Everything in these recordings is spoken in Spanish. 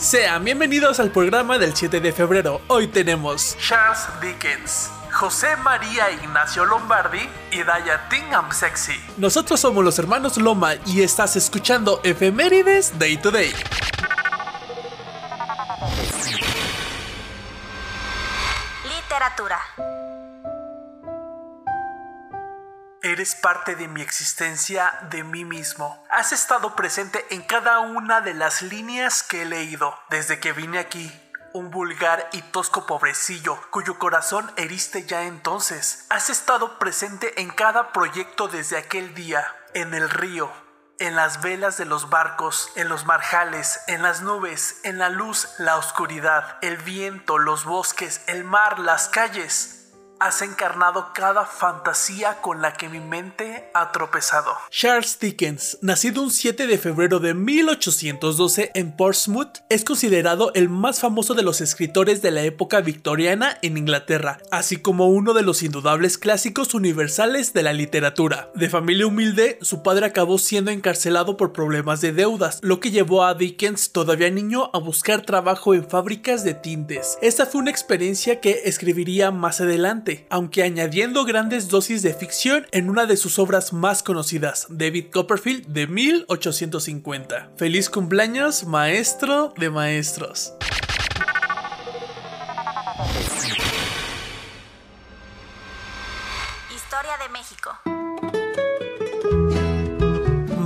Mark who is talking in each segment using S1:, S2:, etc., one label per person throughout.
S1: Sean bienvenidos al programa del 7 de febrero. Hoy tenemos Charles Dickens. José María Ignacio Lombardi y Daya Tingham Sexy. Nosotros somos los hermanos Loma y estás escuchando Efemérides Day to Day. Eres parte de mi existencia, de mí mismo. Has estado presente en cada una de las líneas que he leído desde que vine aquí. Un vulgar y tosco pobrecillo cuyo corazón heriste ya entonces. Has estado presente en cada proyecto desde aquel día, en el río, en las velas de los barcos, en los marjales, en las nubes, en la luz, la oscuridad, el viento, los bosques, el mar, las calles has encarnado cada fantasía con la que mi mente ha tropezado. Charles Dickens, nacido un 7 de febrero de 1812 en Portsmouth, es considerado el más famoso de los escritores de la época victoriana en Inglaterra, así como uno de los indudables clásicos universales de la literatura. De familia humilde, su padre acabó siendo encarcelado por problemas de deudas, lo que llevó a Dickens, todavía niño, a buscar trabajo en fábricas de tintes. Esta fue una experiencia que escribiría más adelante aunque añadiendo grandes dosis de ficción en una de sus obras más conocidas, David Copperfield de 1850. Feliz cumpleaños, maestro de maestros.
S2: Historia de México.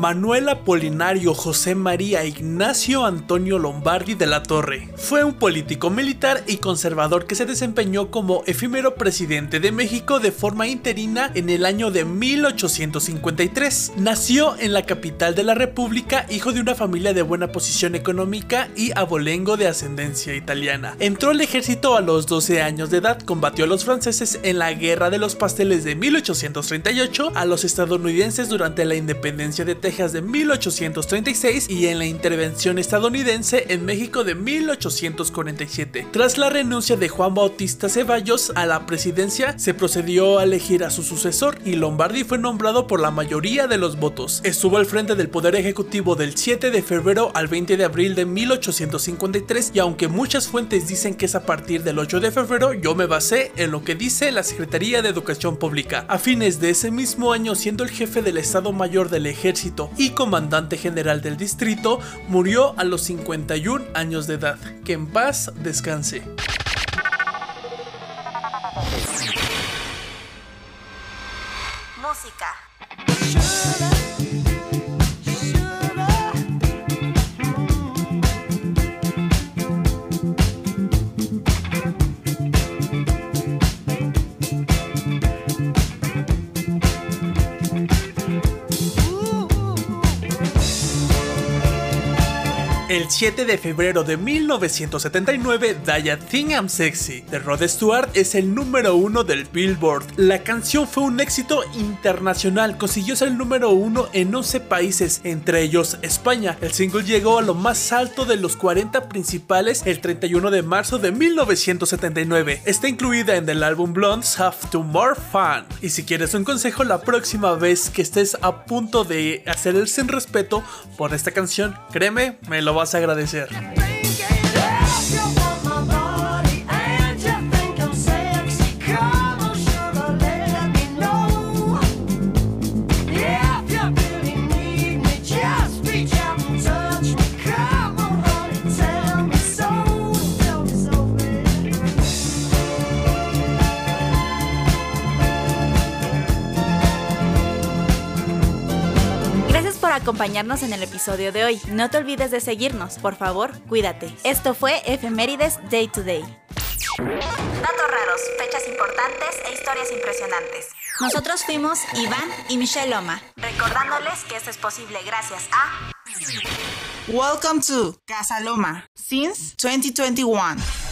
S1: Manuel Apolinario José María Ignacio Antonio Lombardi de la Torre. Fue un político militar y conservador que se desempeñó como efímero presidente de México de forma interina en el año de 1853. Nació en la capital de la República, hijo de una familia de buena posición económica y abolengo de ascendencia italiana. Entró al ejército a los 12 años de edad, combatió a los franceses en la Guerra de los Pasteles de 1838, a los estadounidenses durante la independencia de Texas de 1836 y en la intervención estadounidense en México de 1847. Tras la renuncia de Juan Bautista Ceballos a la presidencia, se procedió a elegir a su sucesor y Lombardi fue nombrado por la mayoría de los votos. Estuvo al frente del Poder Ejecutivo del 7 de febrero al 20 de abril de 1853 y aunque muchas fuentes dicen que es a partir del 8 de febrero, yo me basé en lo que dice la Secretaría de Educación Pública. A fines de ese mismo año, siendo el jefe del Estado Mayor del Ejército y comandante general del distrito, murió a los 51 años de edad. Que en paz descanse.
S2: Música.
S1: El 7 de febrero de 1979, Daya Think I'm Sexy de Rod Stewart es el número uno del Billboard. La canción fue un éxito internacional, consiguió ser el número uno en 11 países, entre ellos España. El single llegó a lo más alto de los 40 principales el 31 de marzo de 1979. Está incluida en el álbum Blondes Have to More Fun. Y si quieres un consejo la próxima vez que estés a punto de hacer el sin respeto por esta canción, créeme, me lo vas a agradecer.
S2: Acompañarnos en el episodio de hoy. No te olvides de seguirnos, por favor, cuídate. Esto fue Efemérides Day to Day. Datos raros, fechas importantes e historias impresionantes. Nosotros fuimos Iván y Michelle Loma, recordándoles que esto es posible gracias a...
S3: Welcome to Casa Loma since 2021.